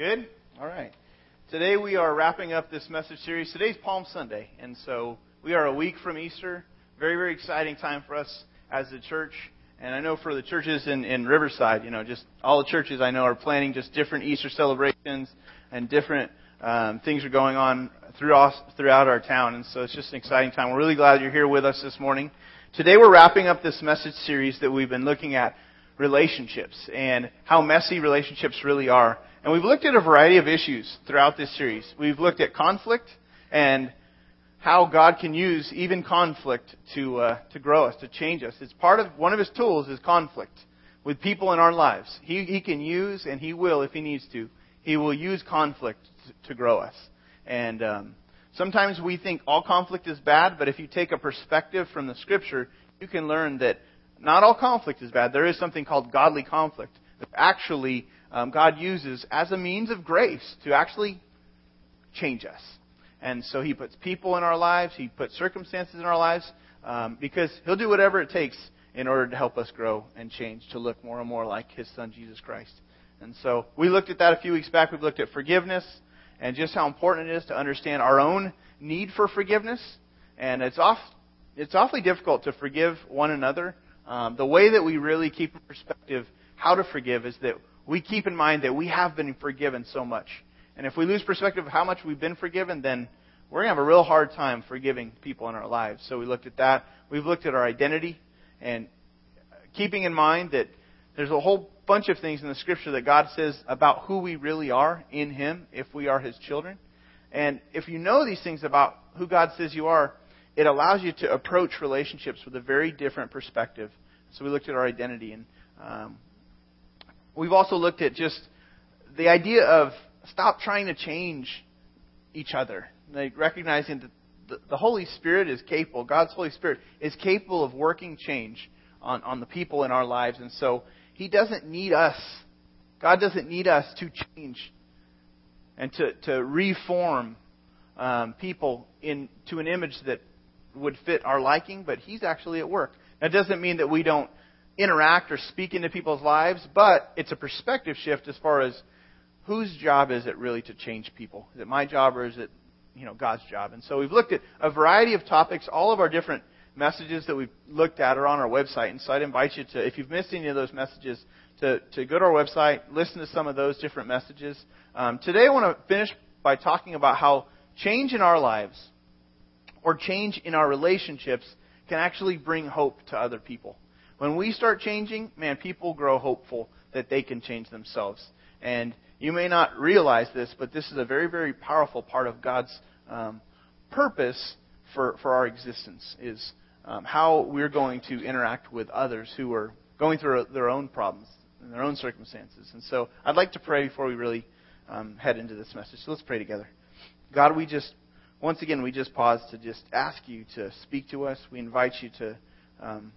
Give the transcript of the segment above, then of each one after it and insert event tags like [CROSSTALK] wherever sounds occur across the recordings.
Good? All right. Today we are wrapping up this message series. Today's Palm Sunday, and so we are a week from Easter. Very, very exciting time for us as a church. And I know for the churches in, in Riverside, you know, just all the churches I know are planning just different Easter celebrations and different um, things are going on throughout, throughout our town. And so it's just an exciting time. We're really glad you're here with us this morning. Today we're wrapping up this message series that we've been looking at relationships and how messy relationships really are. And we've looked at a variety of issues throughout this series. We've looked at conflict and how God can use even conflict to uh, to grow us, to change us. It's part of one of His tools is conflict with people in our lives. He He can use and He will if He needs to. He will use conflict to, grow us. And um, sometimes we think all conflict is bad, but if you take a perspective from the Scripture, you can learn that not all conflict is bad. There is something called godly conflict actually um, God uses as a means of grace to actually change us. And so He puts people in our lives, He puts circumstances in our lives, um, because He'll do whatever it takes in order to help us grow and change to look more and more like His Son, Jesus Christ. And so we looked at that a few weeks back. We've looked at forgiveness and just how important it is to understand our own need for forgiveness. And it's off, it's awfully difficult to forgive one another. Um, the way that we really keep in perspective how to forgive is that we keep in mind that we have been forgiven so much. And if we lose perspective of how much we've been forgiven, then we're going to have a real hard time forgiving people in our lives. So we looked at that. We've looked at our identity and keeping in mind that there's a whole bunch of things in the scripture that God says about who we really are in Him if we are His children. And if you know these things about who God says you are, it allows you to approach relationships with a very different perspective. So we looked at our identity and um, we've also looked at just the idea of stop trying to change each other. Like recognizing that the, Holy Spirit is capable, God's Holy Spirit is capable of working change on, on the people in our lives. And so He doesn't need us. God doesn't need us to change and to, to reform um, people into an image that would fit our liking, but He's actually at work. That doesn't mean that we don't interact or speak into people's lives, but it's a perspective shift as far as whose job is it really to change people? Is it my job or is it you know God's job? And so we've looked at a variety of topics. All of our different messages that we've looked at are on our website, and so I'd invite you to, if you've missed any of those messages, to, to go to our website, listen to some of those different messages. Um, today I want to finish by talking about how change in our lives or change in our relationships can actually bring hope to other people. When we start changing, man, people grow hopeful that they can change themselves. And you may not realize this, but this is a very, very powerful part of God's um, purpose for, for our existence is um, how we're going to interact with others who are going through their own problems and their own circumstances. And so I'd like to pray before we really um, head into this message. So let's pray together. God, we just, once again, we just pause to just ask you to speak to us. We invite you to um,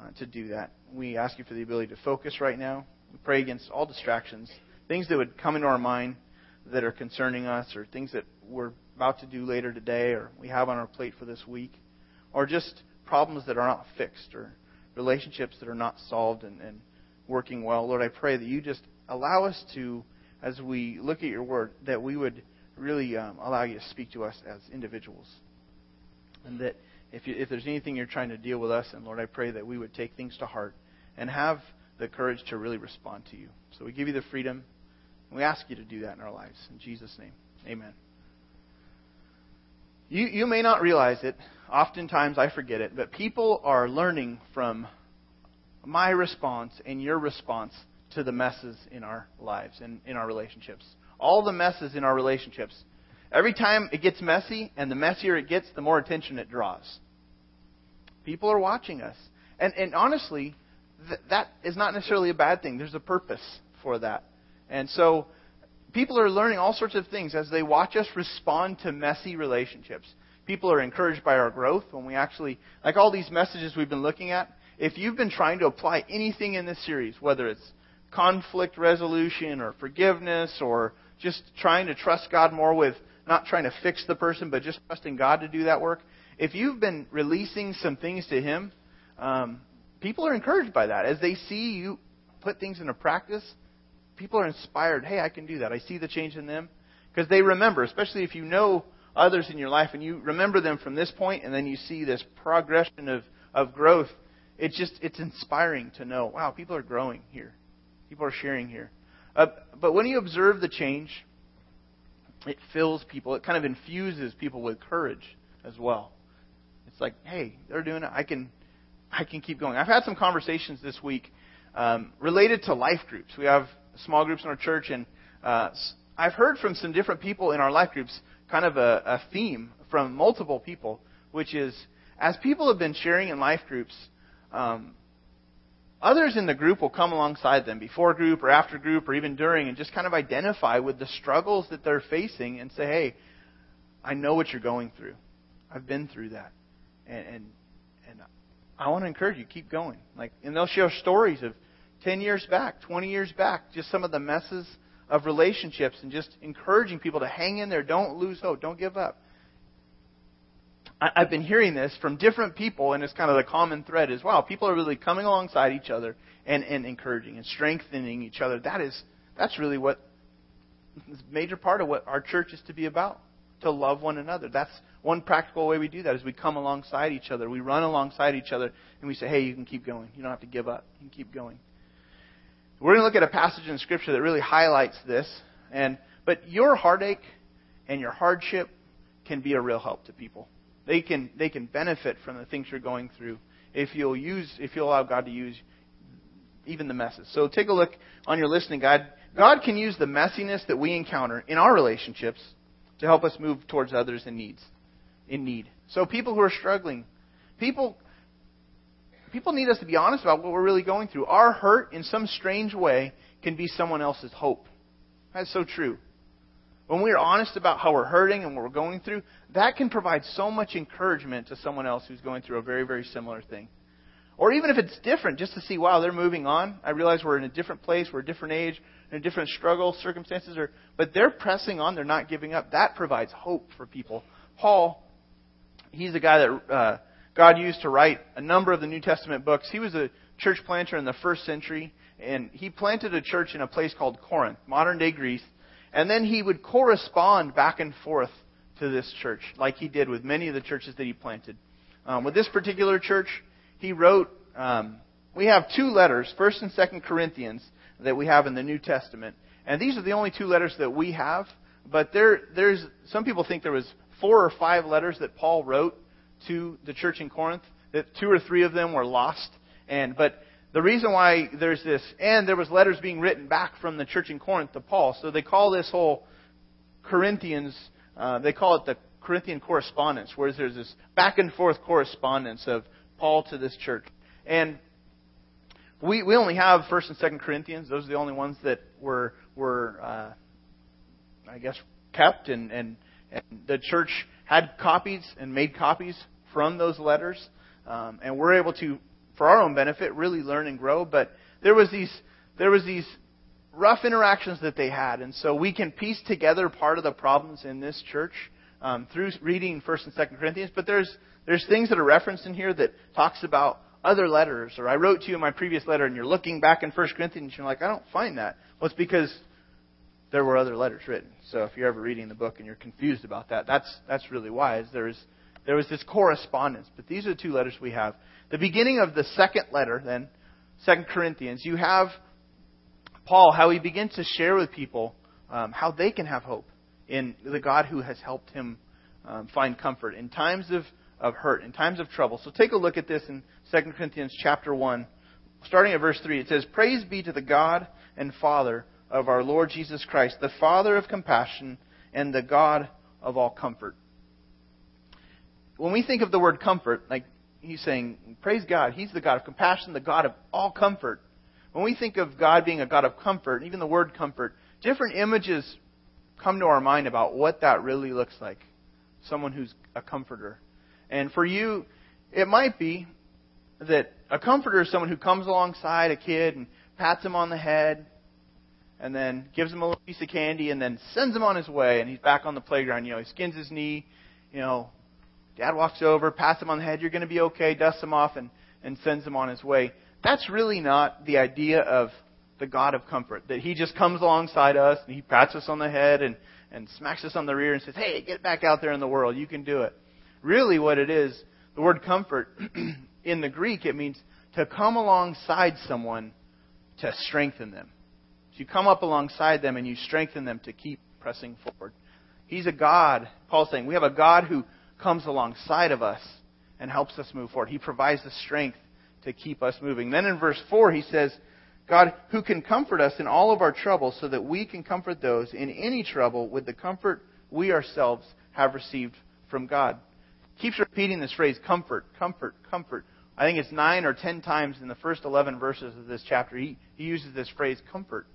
uh, to do that. We ask you for the ability to focus right now. We pray against all distractions, things that would come into our mind that are concerning us, or things that we're about to do later today, or we have on our plate for this week, or just problems that are not fixed, or relationships that are not solved and, and working well. Lord, I pray that you just allow us to, as we look at your word, that we would really um, allow you to speak to us as individuals. And that if, you, if there's anything you're trying to deal with us, and Lord, I pray that we would take things to heart and have the courage to really respond to you. So we give you the freedom, and we ask you to do that in our lives. In Jesus' name, amen. You, you may not realize it. Oftentimes I forget it, but people are learning from my response and your response to the messes in our lives and in our relationships. All the messes in our relationships Every time it gets messy, and the messier it gets, the more attention it draws. People are watching us. And, and honestly, th- that is not necessarily a bad thing. There's a purpose for that. And so, people are learning all sorts of things as they watch us respond to messy relationships. People are encouraged by our growth when we actually, like all these messages we've been looking at, if you've been trying to apply anything in this series, whether it's conflict resolution or forgiveness or just trying to trust God more with not trying to fix the person, but just trusting God to do that work. If you've been releasing some things to Him, um, people are encouraged by that. As they see you put things into practice, people are inspired. Hey, I can do that. I see the change in them. Because they remember, especially if you know others in your life and you remember them from this point and then you see this progression of, of growth, it's just, it's inspiring to know, wow, people are growing here. People are sharing here. Uh, but when you observe the change, it fills people, it kind of infuses people with courage as well. It's like, hey, they're doing it. I can, I can keep going. I've had some conversations this week um, related to life groups. We have small groups in our church, and uh, I've heard from some different people in our life groups kind of a, a theme from multiple people, which is as people have been sharing in life groups, um, others in the group will come alongside them before group or after group or even during and just kind of identify with the struggles that they're facing and say, hey, I know what you're going through. I've been through that. And, and, and I want to encourage you, keep going. Like, and they'll share stories of 10 years back, 20 years back, just some of the messes of relationships and just encouraging people to hang in there. Don't lose hope. Don't give up. I've been hearing this from different people, and it's kind of the common thread as well. People are really coming alongside each other and, and encouraging and strengthening each other. That is, that's really what major part of what our church is to be about. To love one another. That's one practical way we do that is we come alongside each other. We run alongside each other and we say, hey, you can keep going. You don't have to give up. You can keep going. We're going to look at a passage in Scripture that really highlights this. And but your heartache and your hardship can be a real help to people. They can they can benefit from the things you're going through if you'll use if you'll allow God to use even the messes. So take a look on your listening guide. God can use the messiness that we encounter in our relationships to help us move towards others in needs in need. So people who are struggling, people people need us to be honest about what we're really going through. Our hurt, in some strange way, can be someone else's hope. That's so true. When we are honest about how we're hurting and what we're going through, that can provide so much encouragement to someone else who's going through a very, very similar thing. Or even if it's different, just to see, wow, they're moving on. I realize we're in a different place, we're a different age, in different struggle, circumstances, or, but they're pressing on, they're not giving up. That provides hope for people. Paul, he's a guy that uh, God used to write a number of the New Testament books. He was a church planter in the first century, and he planted a church in a place called Corinth, modern day Greece. And then he would correspond back and forth to this church, like he did with many of the churches that he planted. Um, with this particular church, he wrote. Um, we have two letters, First and Second Corinthians, that we have in the New Testament, and these are the only two letters that we have. But there, there's some people think there was four or five letters that Paul wrote to the church in Corinth. That two or three of them were lost. And but the reason why there's this, and there was letters being written back from the church in Corinth to Paul. So they call this whole Corinthians, uh, they call it the Corinthian correspondence, where there's this back and forth correspondence of Paul to this church. And we we only have First and Second Corinthians; those are the only ones that were were, uh, I guess, kept, and, and and the church had copies and made copies from those letters, um, and we're able to, for our own benefit, really learn and grow. But there was these there was these rough interactions that they had, and so we can piece together part of the problems in this church um, through reading First and Second Corinthians. But there's there's things that are referenced in here that talks about other letters, or I wrote to you in my previous letter, and you're looking back in First Corinthians, and you're like, I don't find that. Well, it's because there were other letters written. So if you're ever reading the book and you're confused about that, that's that's really why. Is there is there was this correspondence. But these are the two letters we have. The beginning of the second letter, then, Second Corinthians, you have Paul how he begins to share with people um, how they can have hope in the God who has helped him um, find comfort in times of, of hurt, in times of trouble. So take a look at this in 2 Corinthians chapter 1, starting at verse 3. It says, Praise be to the God and Father of our Lord Jesus Christ, the Father of compassion and the God of all comfort. When we think of the word comfort, like he's saying, praise God, he's the God of compassion, the God of all comfort. When we think of God being a God of comfort, even the word comfort, different images come to our mind about what that really looks like. Someone who's a comforter. And for you, it might be that a comforter is someone who comes alongside a kid and pats him on the head, and then gives him a little piece of candy and then sends him on his way and he's back on the playground. You know, he skins his knee, you know, dad walks over, pats him on the head, you're going to be okay, dusts him off and, and sends him on his way. That's really not the idea of the God of comfort. That He just comes alongside us and He pats us on the head and, and smacks us on the rear and says, Hey, get back out there in the world. You can do it. Really, what it is, the word comfort, [CLEARS THROAT] in the Greek, it means to come alongside someone to strengthen them. So you come up alongside them and you strengthen them to keep pressing forward. He's a God, Paul's saying, we have a God who comes alongside of us and helps us move forward. He provides the strength to keep us moving. Then in verse 4, he says, God who can comfort us in all of our trouble so that we can comfort those in any trouble with the comfort we ourselves have received from God. Keeps repeating this phrase, comfort, comfort, comfort. I think it's nine or ten times in the first 11 verses of this chapter. He, he uses this phrase, comfort.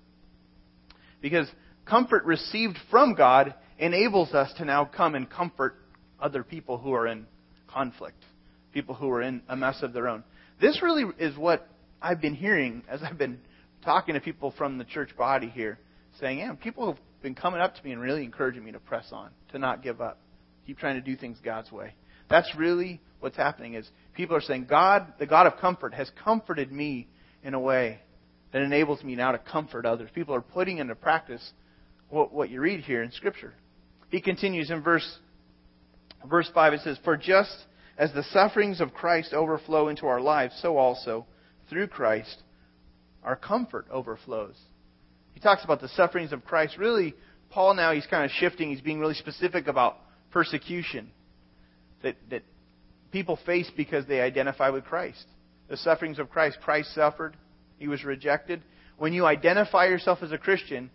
Because comfort received from God enables us to now come and comfort other people who are in conflict, people who are in a mess of their own. This really is what I've been hearing as I've been talking to people from the church body here, saying, yeah, people have been coming up to me and really encouraging me to press on, to not give up, keep trying to do things God's way. That's really what's happening is people are saying, God, the God of comfort, has comforted me in a way that enables me now to comfort others. People are putting into practice what, what you read here in Scripture. He continues in verse verse 5, it says, For just as the sufferings of Christ overflow into our lives, so also, through Christ, our comfort overflows. He talks about the sufferings of Christ. Really, Paul now he's kind of shifting. He's being really specific about persecution that, that people face because they identify with Christ. The sufferings of Christ. Christ suffered. He was rejected. When you identify yourself as a Christian,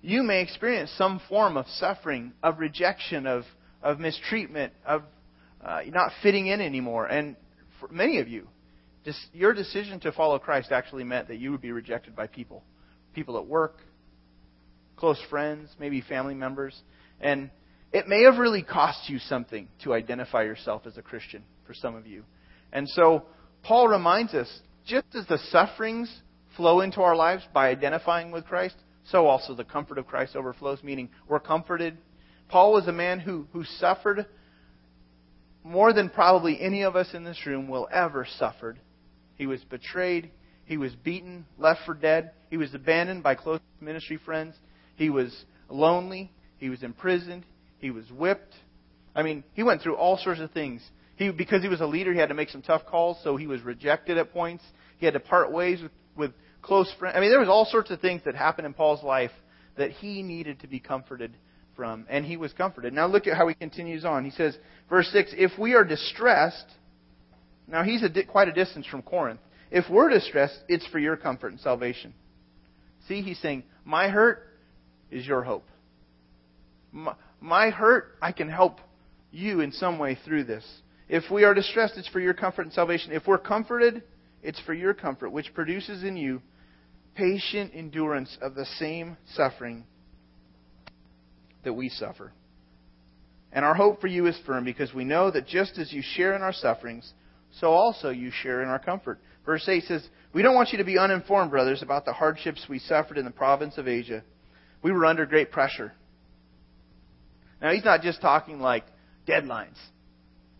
you may experience some form of suffering, of rejection, of of mistreatment, of uh, not fitting in anymore. And for many of you, just your decision to follow Christ actually meant that you would be rejected by people, people at work, close friends, maybe family members, and it may have really cost you something to identify yourself as a Christian for some of you. And so Paul reminds us, just as the sufferings flow into our lives by identifying with Christ, so also the comfort of Christ overflows, meaning we're comforted Paul was a man who, who suffered more than probably any of us in this room will ever suffered. He was betrayed. He was beaten, left for dead. He was abandoned by close ministry friends. He was lonely. He was imprisoned. He was whipped. I mean, he went through all sorts of things. He, because he was a leader, he had to make some tough calls, so he was rejected at points. He had to part ways with, with close friends. I mean, there was all sorts of things that happened in Paul's life that he needed to be comforted from, and he was comforted. Now look at how he continues on. He says, verse 6 If we are distressed, now he's a, quite a distance from Corinth. If we're distressed, it's for your comfort and salvation. See, he's saying, My hurt is your hope. My, my hurt, I can help you in some way through this. If we are distressed, it's for your comfort and salvation. If we're comforted, it's for your comfort, which produces in you patient endurance of the same suffering that we suffer. And our hope for you is firm because we know that just as you share in our sufferings, so also you share in our comfort. Verse 8 says, We don't want you to be uninformed, brothers, about the hardships we suffered in the province of Asia. We were under great pressure. Now, he's not just talking like deadlines.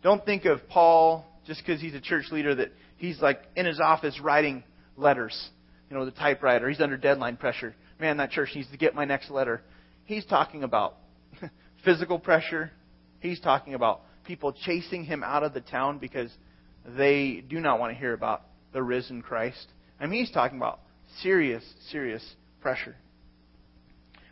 Don't think of Paul, just because he's a church leader, that he's like in his office writing letters, you know, the typewriter. He's under deadline pressure. Man, that church needs to get my next letter. He's talking about [LAUGHS] physical pressure. He's talking about people chasing him out of the town because they do not want to hear about the risen Christ. I mean, he's talking about serious, serious pressure.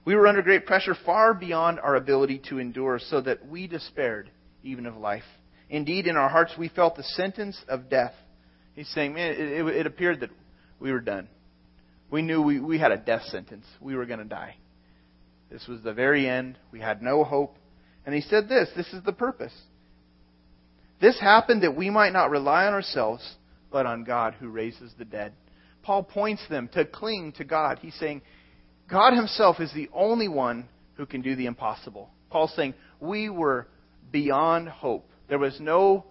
We were under great pressure far beyond our ability to endure, so that we despaired even of life. Indeed, in our hearts, we felt the sentence of death. He's saying, man, it, it, it appeared that we were done. We knew we, we had a death sentence. We were going to die. This was the very end. We had no hope. And he said this this is the purpose. This happened that we might not rely on ourselves, but on God who raises the dead. Paul points them to cling to God. He's saying, God Himself is the only one who can do the impossible. Paul's saying, we were beyond hope. There was no,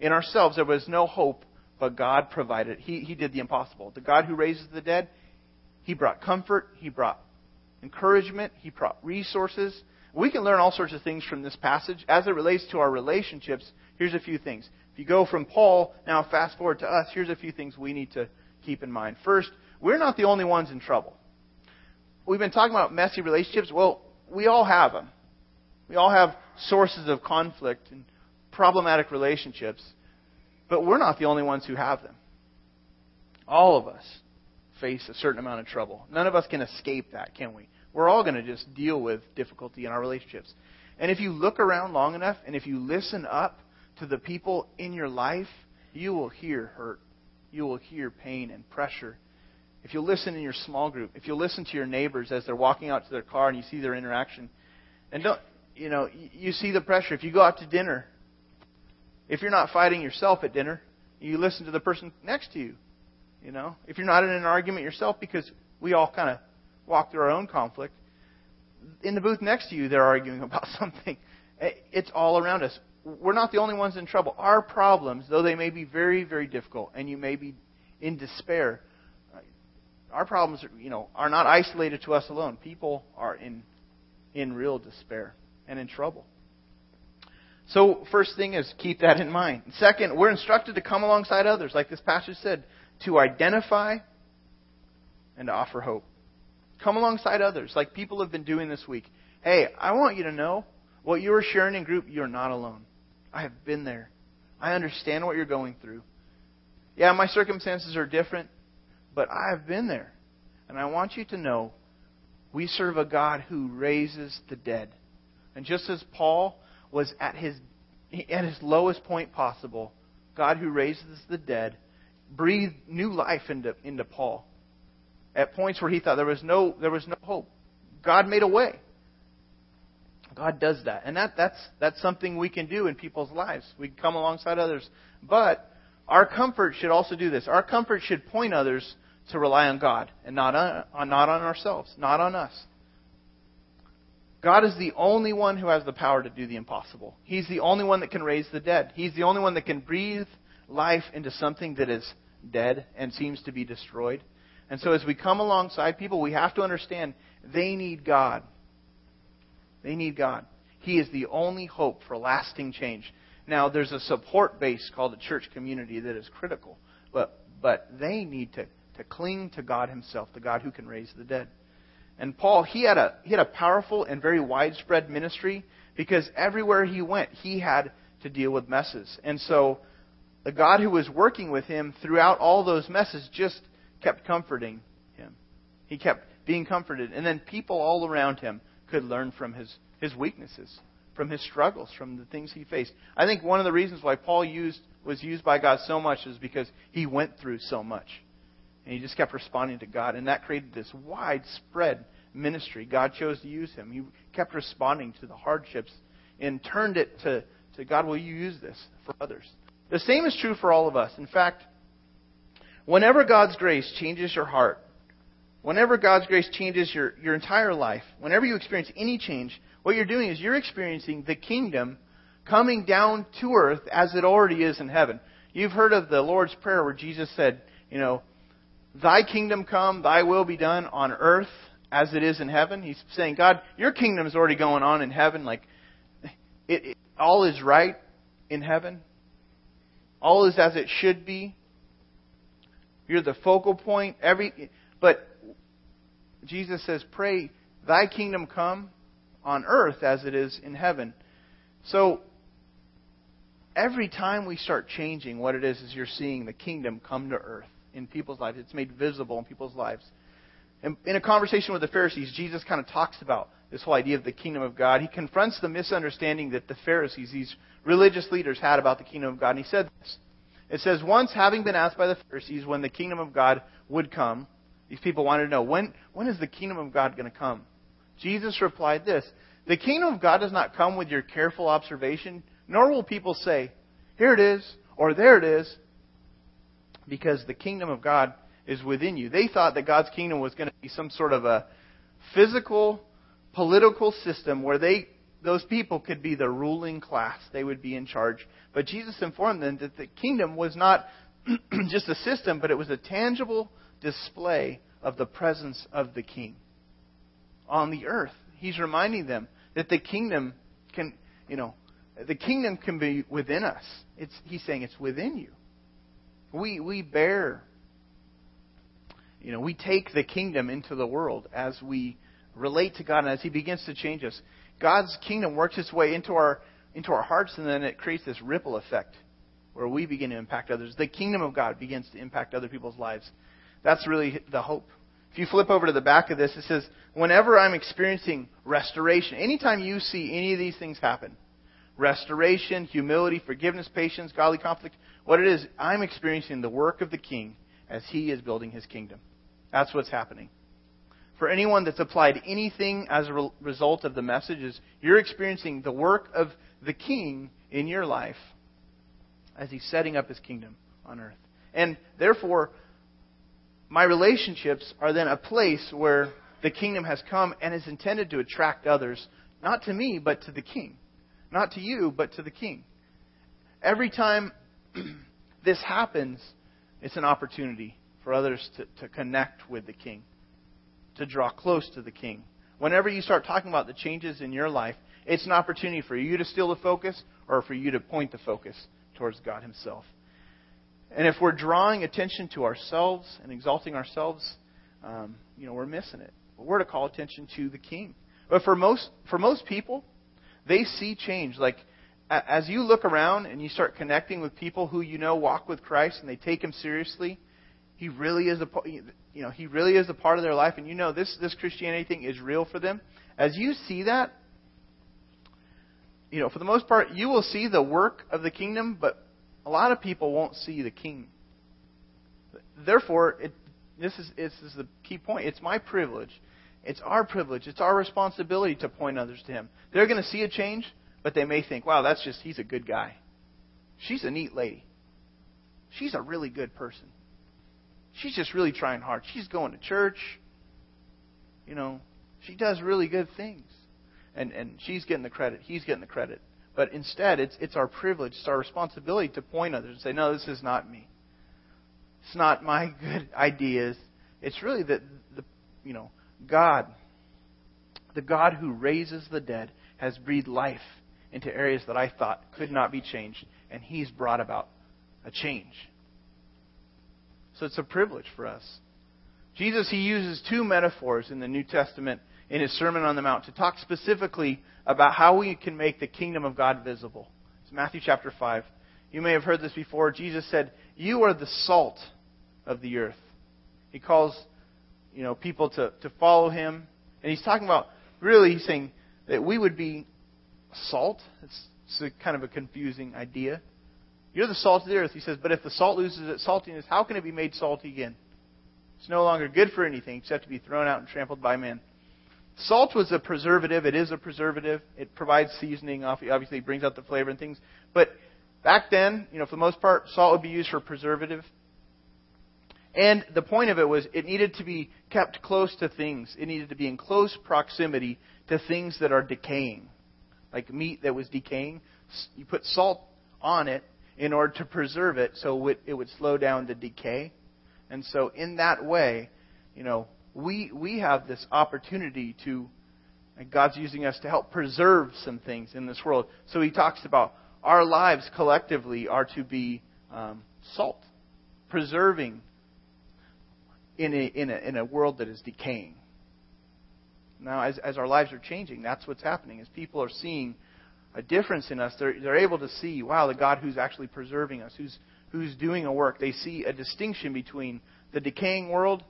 in ourselves, there was no hope, but God provided. He, he did the impossible. The God who raises the dead, He brought comfort, He brought encouragement, He brought resources. We can learn all sorts of things from this passage. As it relates to our relationships, here's a few things. If you go from Paul, now fast forward to us, here's a few things we need to keep in mind. First, we're not the only ones in trouble. We've been talking about messy relationships. Well, we all have them. We all have sources of conflict and problematic relationships. But we're not the only ones who have them. All of us face a certain amount of trouble. None of us can escape that, can we? We're all going to just deal with difficulty in our relationships. And if you look around long enough and if you listen up to the people in your life, you will hear hurt. You will hear pain and pressure. If you listen in your small group, if you listen to your neighbors as they're walking out to their car and you see their interaction, and don't, you know, you see the pressure. If you go out to dinner, if you're not fighting yourself at dinner, you listen to the person next to you. You know, if you're not in an argument yourself, because we all kind of walk through our own conflict, in the booth next to you, they're arguing [LAUGHS] about something. It's all around us. We're not the only ones in trouble. Our problems, though they may be very, very difficult, and you may be in despair, our problems, you know, are not isolated to us alone. People are in in real despair and in trouble. So, first thing is keep that in mind. Second, we're instructed to come alongside others, like this passage said, to identify and to offer hope. Come alongside others, like people have been doing this week. Hey, I want you to know what you are sharing in group, you're not alone. I have been there. I understand what you're going through. Yeah, my circumstances are different, but I have been there. And I want you to know we serve a God who raises the dead. And just as Paul was at his at his lowest point possible, God who raises the dead breathed new life into, into Paul. At points where he thought there was no there was no hope. God made a way. God does that. And that, that's, that's something we can do in people's lives. We come alongside others. But our comfort should also do this. Our comfort should point others to rely on God and not on, not on ourselves, not on us. God is the only one who has the power to do the impossible. He's the only one that can raise the dead. He's the only one that can breathe life into something that is dead and seems to be destroyed. And so as we come alongside people, we have to understand they need God. They need God. He is the only hope for lasting change. Now, there's a support base called the church community that is critical, but, but they need to, to cling to God Himself, the God who can raise the dead. And Paul, he had a he had a powerful and very widespread ministry because everywhere he went, he had to deal with messes. And so the God who was working with him throughout all those messes just kept comforting him. He kept being comforted. And then people all around him could learn from his, his weaknesses, from his struggles, from the things he faced. I think one of the reasons why Paul used was used by God so much is because he went through so much. And he just kept responding to God. And that created this widespread ministry. God chose to use him. He kept responding to the hardships and turned it to, to God, will you use this for others? The same is true for all of us. In fact, whenever God's grace changes your heart, whenever God's grace changes your, your entire life, whenever you experience any change, what you're doing is you're experiencing the kingdom coming down to earth as it already is in heaven. You've heard of the Lord's Prayer where Jesus said, you know, Thy kingdom come, thy will be done on earth as it is in heaven. He's saying, God, your kingdom is already going on in heaven. Like, it, it, all is right in heaven. All is as it should be. You're the focal point. Every, but Jesus says, pray, thy kingdom come on earth as it is in heaven. So, every time we start changing, what it is is you're seeing the kingdom come to earth in people's lives. It's made visible in people's lives. And in a conversation with the Pharisees, Jesus kind of talks about this whole idea of the kingdom of God. He confronts the misunderstanding that the Pharisees, these religious leaders, had about the kingdom of God. And he said this. It says, Once having been asked by the Pharisees when the kingdom of God would come, these people wanted to know, when, when is the kingdom of God going to come? Jesus replied this The kingdom of God does not come with your careful observation, nor will people say, Here it is, or there it is, because the kingdom of God is within you. They thought that God's kingdom was going to be some sort of a physical, political system where they, those people could be the ruling class. They would be in charge. But Jesus informed them that the kingdom was not [CLEARS THROAT] just a system, but it was a tangible display of the presence of the king on the earth. He's reminding them that the kingdom can, you know, the kingdom can be within us. It's, he's saying it's within you. We, we bear you know, we take the kingdom into the world as we relate to God and as He begins to change us. God's kingdom works its way into our into our hearts, and then it creates this ripple effect where we begin to impact others. The kingdom of God begins to impact other people's lives. That's really the hope. If you flip over to the back of this, it says, Whenever I'm experiencing restoration, anytime you see any of these things happen, restoration, humility, forgiveness, patience, godly conflict, what it is, I'm experiencing the work of the King as he is building his kingdom. That's what's happening. For anyone that's applied anything as a result of the messages, you're experiencing the work of the King in your life as he's setting up his kingdom on earth. And therefore, my relationships are then a place where the kingdom has come and is intended to attract others, not to me, but to the king. Not to you, but to the king. Every time [CLEARS THROAT] this happens, it's an opportunity for others to, to connect with the king, to draw close to the king. Whenever you start talking about the changes in your life, it's an opportunity for you to steal the focus or for you to point the focus towards God Himself. And if we're drawing attention to ourselves and exalting ourselves, um, you know, we're missing it. But we're to call attention to the King. But for most for most people, they see change. Like as you look around and you start connecting with people who you know walk with Christ and they take Him seriously, He really is a you know He really is a part of their life, and you know this this Christianity thing is real for them. As you see that, you know, for the most part, you will see the work of the kingdom, but a lot of people won't see the king. Therefore, it, this, is, this is the key point. It's my privilege. It's our privilege. It's our responsibility to point others to him. They're going to see a change, but they may think, wow, that's just, he's a good guy. She's a neat lady. She's a really good person. She's just really trying hard. She's going to church. You know, she does really good things. And, and she's getting the credit. He's getting the credit. But instead, it's, it's our privilege, it's our responsibility to point others and say, no, this is not me. It's not my [LAUGHS] good ideas. It's really the, the you know, God, the God who raises the dead, has breathed life into areas that I thought could not be changed, and He's brought about a change. So it's a privilege for us. Jesus, He uses two metaphors in the New Testament in his Sermon on the Mount to talk specifically about how we can make the kingdom of God visible. It's Matthew chapter 5. You may have heard this before. Jesus said, You are the salt of the earth. He calls you know, people to, to follow him. And he's talking about, really, he's saying that we would be salt. It's, it's a kind of a confusing idea. You're the salt of the earth. He says, but if the salt loses its saltiness, how can it be made salty again? It's no longer good for anything except to be thrown out and trampled by men. Salt was a preservative. It is a preservative. It provides seasoning. Obviously, brings out the flavor and things. But back then, you know, for the most part, salt would be used for preservative. And the point of it was it needed to be kept close to things. It needed to be in close proximity to things that are decaying. Like meat that was decaying. You put salt on it in order to preserve it so it would slow down the decay. And so in that way, you know, we, we have this opportunity to, and God's using us to help preserve some things in this world. So he talks about our lives collectively are to be um, salt, preserving in a, in, a, in a world that is decaying. Now, as, as our lives are changing, that's what's happening. As people are seeing a difference in us, they're, they're able to see, wow, the God who's actually preserving us, who's, who's doing a work. They see a distinction between the decaying world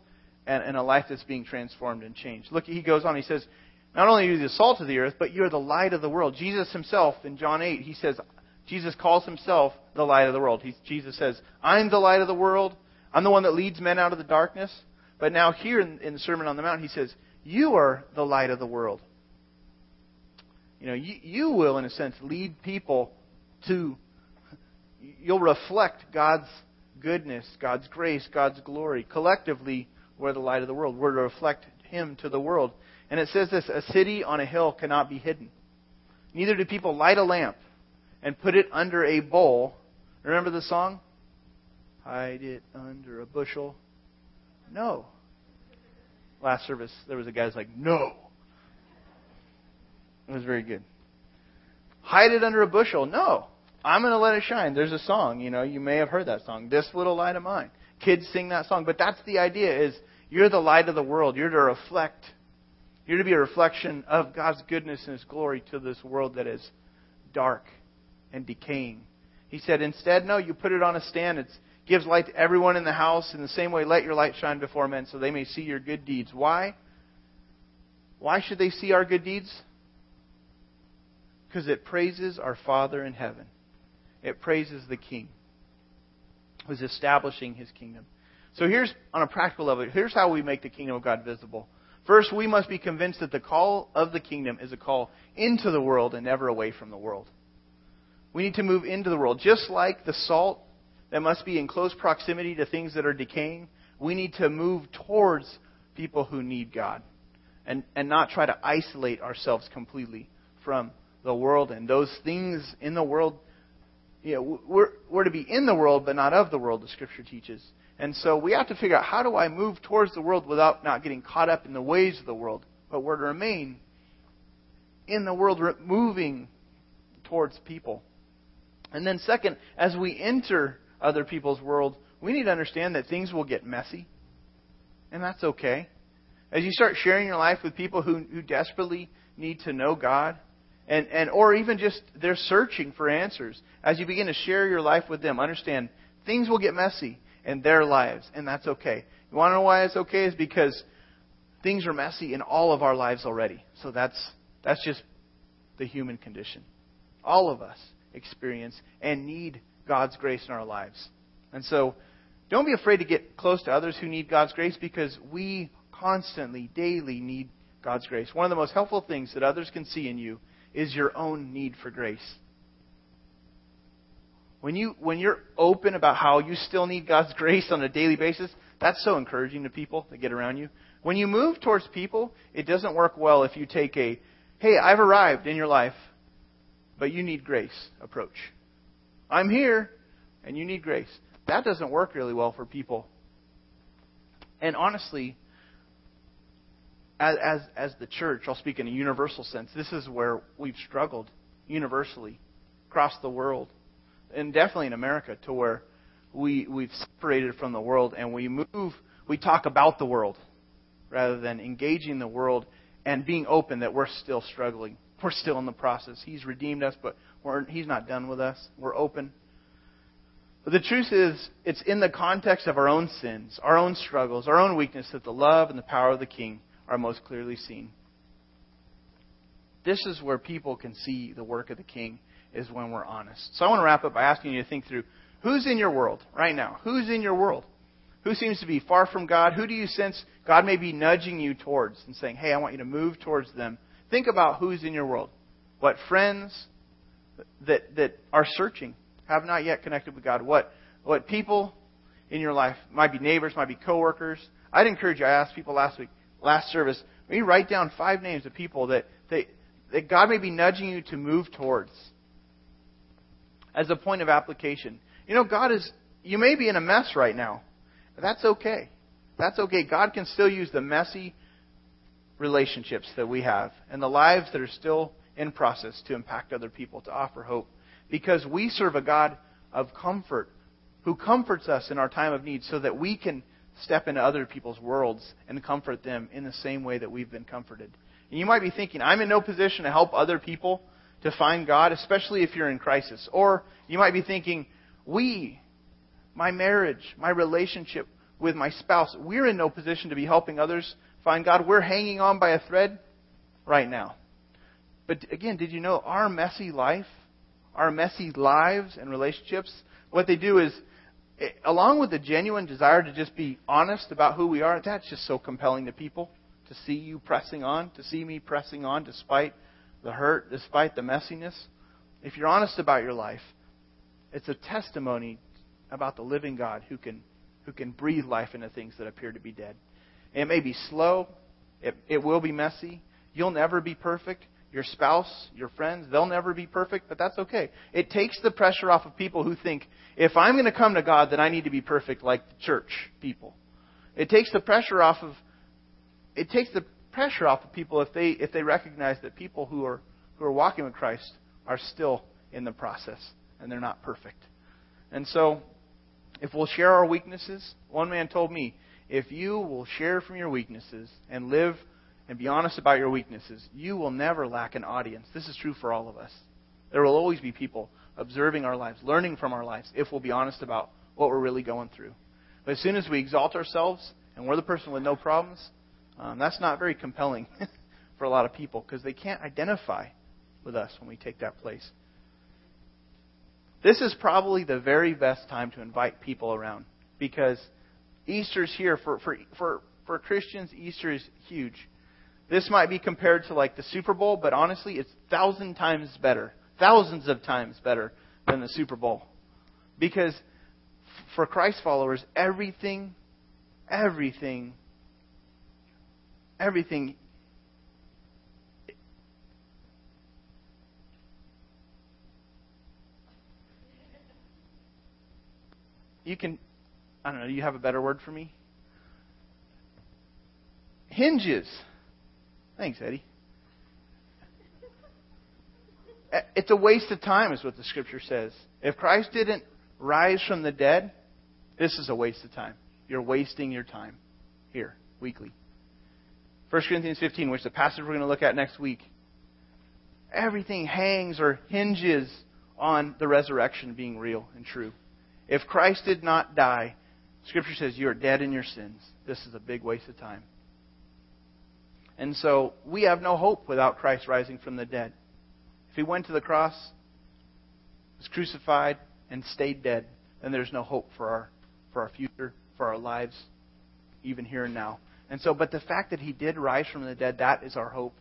and, and a life that's being transformed and changed. Look, he goes on, he says, not only are you the salt of the earth, but you're the light of the world. Jesus himself, in John 8, he says, Jesus calls himself the light of the world. He, Jesus says, I'm the light of the world. I'm the one that leads men out of the darkness. But now, here in, in the Sermon on the Mount, he says, You are the light of the world. You know, you, you will, in a sense, lead people to, you'll reflect God's goodness, God's grace, God's glory collectively we're the light of the world. We're to reflect Him to the world. And it says this a city on a hill cannot be hidden. Neither do people light a lamp and put it under a bowl. Remember the song? Hide it under a bushel. No. Last service, there was a guy who's like, no. It was very good. Hide it under a bushel. No. I'm going to let it shine. There's a song, you know, you may have heard that song. This little light of mine. Kids sing that song. But that's the idea is You're the light of the world. You're to reflect. You're to be a reflection of God's goodness and His glory to this world that is dark and decaying. He said, instead, no, you put it on a stand. It gives light to everyone in the house. In the same way, let your light shine before men so they may see your good deeds. Why? Why should they see our good deeds? Because it praises our Father in heaven. It praises the King who's establishing his kingdom. So here's, on a practical level, here's how we make the kingdom of God visible. First, we must be convinced that the call of the kingdom is a call into the world and never away from the world. We need to move into the world. Just like the salt that must be in close proximity to things that are decaying, we need to move towards people who need God and, and not try to isolate ourselves completely from the world and those things in the world. You know, we're, we're to be in the world, but not of the world, the Scripture teaches. And so we have to figure out how do I move towards the world without not getting caught up in the ways of the world, but we're to remain in the world, moving towards people. And then, second, as we enter other people's world, we need to understand that things will get messy, and that's okay. As you start sharing your life with people who, who desperately need to know God, and, and or even just they're searching for answers, as you begin to share your life with them, understand things will get messy in their lives, and that's okay. You want to know why it's okay? Is because things are messy in all of our lives already. So that's that's just the human condition. All of us experience and need God's grace in our lives. And so don't be afraid to get close to others who need God's grace because we constantly, daily need God's grace. One of the most helpful things that others can see in you is your own need for grace. When you when you're open about how you still need God's grace on a daily basis, that's so encouraging to people that get around you. When you move towards people, it doesn't work well if you take a hey, I've arrived in your life, but you need grace approach. I'm here and you need grace. That doesn't work really well for people. And honestly, as, as, as the church, I'll speak in a universal sense, this is where we've struggled universally across the world, and definitely in America, to where we, we've separated from the world and we move, we talk about the world rather than engaging the world and being open that we're still struggling. We're still in the process. He's redeemed us, but He's not done with us. We're open. But the truth is, it's in the context of our own sins, our own struggles, our own weakness that the love and the power of the King are most clearly seen. This is where people can see the work of the King, is when we're honest. So I want to wrap up by asking you to think through who's in your world right now? Who's in your world? Who seems to be far from God? Who do you sense God may be nudging you towards and saying, hey, I want you to move towards them? Think about who's in your world. What friends that, that are searching, have not yet connected with God? What, what people in your life, might be neighbors, might be coworkers. I'd encourage you, I asked people last week, last service, maybe write down five names of people that, that, that God may be nudging you to move towards as a point of application. You know, God is, you may be in a mess right now. That's okay. That's okay. God can still use the messy relationships that we have and the lives that are still in process to impact other people, to offer hope. Because we serve a God of comfort who comforts us in our time of need so that we can step into other people's worlds and comfort them in the same way that we've been comforted. And you might be thinking, I'm in no position to help other people to find God, especially if you're in crisis. Or you might be thinking, we, my marriage, my relationship with my spouse, we're in no position to be helping others find God. We're hanging on by a thread right now. But again, did you know our messy life, our messy lives and relationships, what they do is eh, along with the genuine desire to just be honest about who we are, that's just so compelling to people to see you pressing on, to see me pressing on despite the hurt, despite the messiness. If you're honest about your life, it's a testimony about the living God who can who can breathe life into things that appear to be dead. It may be slow, it, it will be messy. You'll never be perfect your spouse, your friends, they'll never be perfect, but that's okay. It takes the pressure off of people who think, if I'm going to come to God, then I need to be perfect like the church people. It takes the pressure off of it takes the pressure off of people if they if they recognize that people who are who are walking with Christ are still in the process and they're not perfect. And so if we'll share our weaknesses, one man told me, if you will share from your weaknesses and live and be honest about your weaknesses, you will never lack an audience. This is true for all of us. There will always be people observing our lives, learning from our lives, if we'll be honest about what we're really going through. But as soon as we exalt ourselves and we're the person with no problems, um, that's not very compelling [LAUGHS] for a lot of people because they can't identify with us when we take that place. This is probably the very best time to invite people around because Easter's here. For, for, for, for Christians, Easter is huge. This might be compared to like the Super Bowl, but honestly, it's thousand times better, thousands of times better than the Super Bowl. Because for Christ followers, everything, everything, everything you can, I don't know, you have a better word for me? Hinges. Thanks, Eddie. It's a waste of time, is what the scripture says. If Christ didn't rise from the dead, this is a waste of time. You're wasting your time here, weekly. 1 Corinthians 15, which is the passage we're going to look at next week. Everything hangs or hinges on the resurrection being real and true. If Christ did not die, Scripture says you are dead in your sins. This is a big waste of time. And so we have no hope without Christ rising from the dead. If he went to the cross, was crucified, and stayed dead, then there's no hope for our for our future, for our lives, even here and now. And so, but the fact that he did rise from the dead, that is our hope.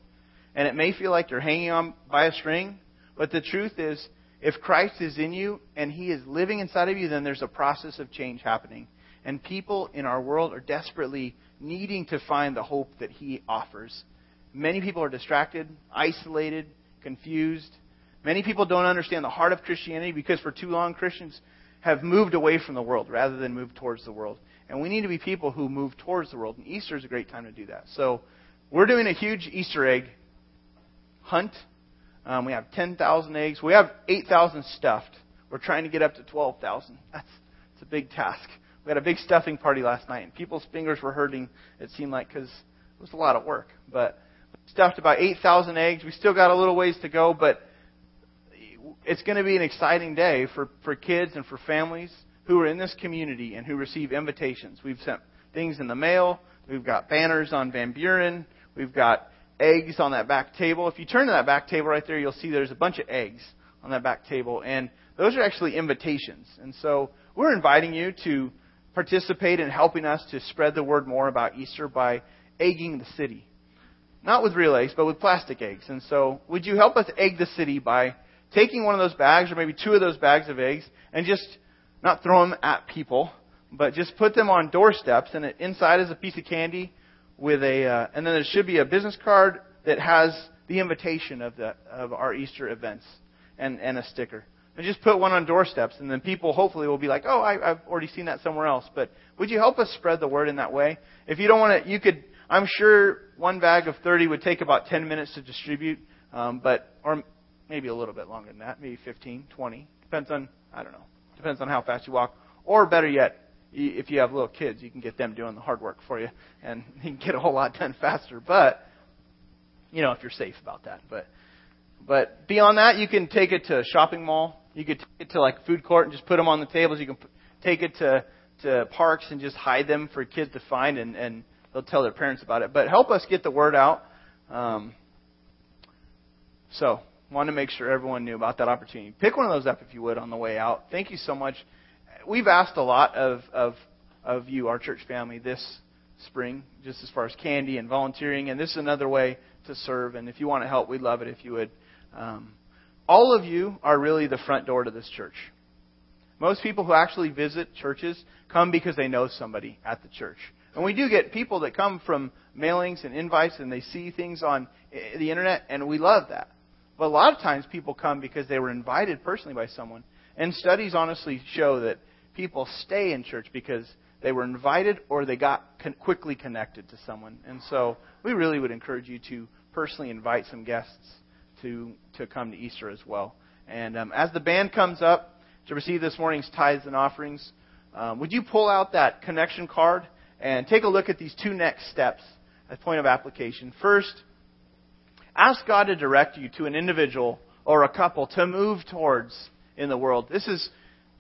And it may feel like you're hanging on by a string, but the truth is if Christ is in you and He is living inside of you, then there's a process of change happening. And people in our world are desperately needing to find the hope that He offers. Many people are distracted, isolated, confused. Many people don't understand the heart of Christianity because for too long Christians have moved away from the world rather than moved towards the world. And we need to be people who move towards the world. And Easter is a great time to do that. So we're doing a huge Easter egg hunt um, we have 10,000 eggs. We have 8,000 stuffed. We're trying to get up to 12,000. [LAUGHS] That's, that's a big task. We had a big stuffing party last night, and people's fingers were hurting, it seemed like, because it was a lot of work. But we stuffed about 8,000 eggs. We still got a little ways to go, but it's going to be an exciting day for, for kids and for families who are in this community and who receive invitations. We've sent things in the mail. We've got banners on Van Buren. We've got eggs on that back table. If you turn to that back table right there, you'll see there's a bunch of eggs on that back table. And those are actually invitations. And so we're inviting you to participate in helping us to spread the word more about Easter by egging the city. Not with real eggs, but with plastic eggs. And so would you help us egg the city by taking one of those bags or maybe two of those bags of eggs and just not throw them at people, but just put them on doorsteps and inside is a piece of candy with a, uh, and then there should be a business card that has the invitation of the of our Easter events and and a sticker. And just put one on doorsteps, and then people hopefully will be like, "Oh, I, I've already seen that somewhere else." But would you help us spread the word in that way? If you don't want to, you could. I'm sure one bag of 30 would take about 10 minutes to distribute, um, but or maybe a little bit longer than that, maybe 15, 20. Depends on I don't know. Depends on how fast you walk. Or better yet, if you have little kids, you can get them doing the hard work for you, and [LAUGHS] you can get a whole lot done faster. But you know, if you're safe about that. But but beyond that, you can take it to a shopping mall. You could take it to like food court and just put them on the tables. You can take it to to parks and just hide them for kids to find, and and they'll tell their parents about it. But help us get the word out. Um, so, want to make sure everyone knew about that opportunity. Pick one of those up if you would on the way out. Thank you so much we've asked a lot of, of, of you, our church family, this spring, just as far as candy and volunteering, and this is another way to serve. And if you want to help, we'd love it if you would. Um, all of you are really the front door to this church. Most people who actually visit churches come because they know somebody at the church. And we do get people that come from mailings and invites and they see things on the internet, and we love that. But a lot of times people come because they were invited personally by someone. And studies honestly show that people stay in church because they were invited or they got con- quickly connected to someone. And so we really would encourage you to personally invite some guests to, to come to Easter as well. And um, as the band comes up to receive this morning's tithes and offerings, um, would you pull out that connection card and take a look at these two next steps as point of application. First, ask God to direct you to an individual or a couple to move towards in the world. This is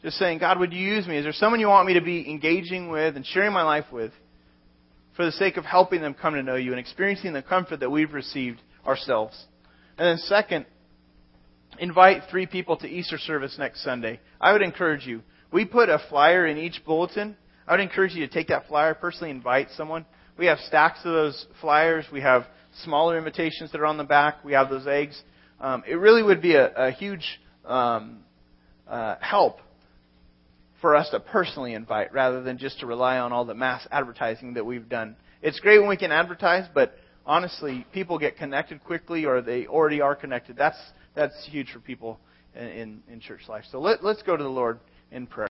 just saying, God, would you use me? Is there someone you want me to be engaging with and sharing my life with for the sake of helping them come to know you and experiencing the comfort that we've received ourselves? And then, second, invite three people to Easter service next Sunday. I would encourage you. We put a flyer in each bulletin. I would encourage you to take that flyer, personally invite someone. We have stacks of those flyers. We have smaller invitations that are on the back. We have those eggs. Um, it really would be a, a huge um, uh, help for us to personally invite rather than just to rely on all the mass advertising that we've done. It's great when we can advertise, but honestly, people get connected quickly or they already are connected. That's, that's huge for people in, in, in church life. So let, let's go to the Lord in prayer.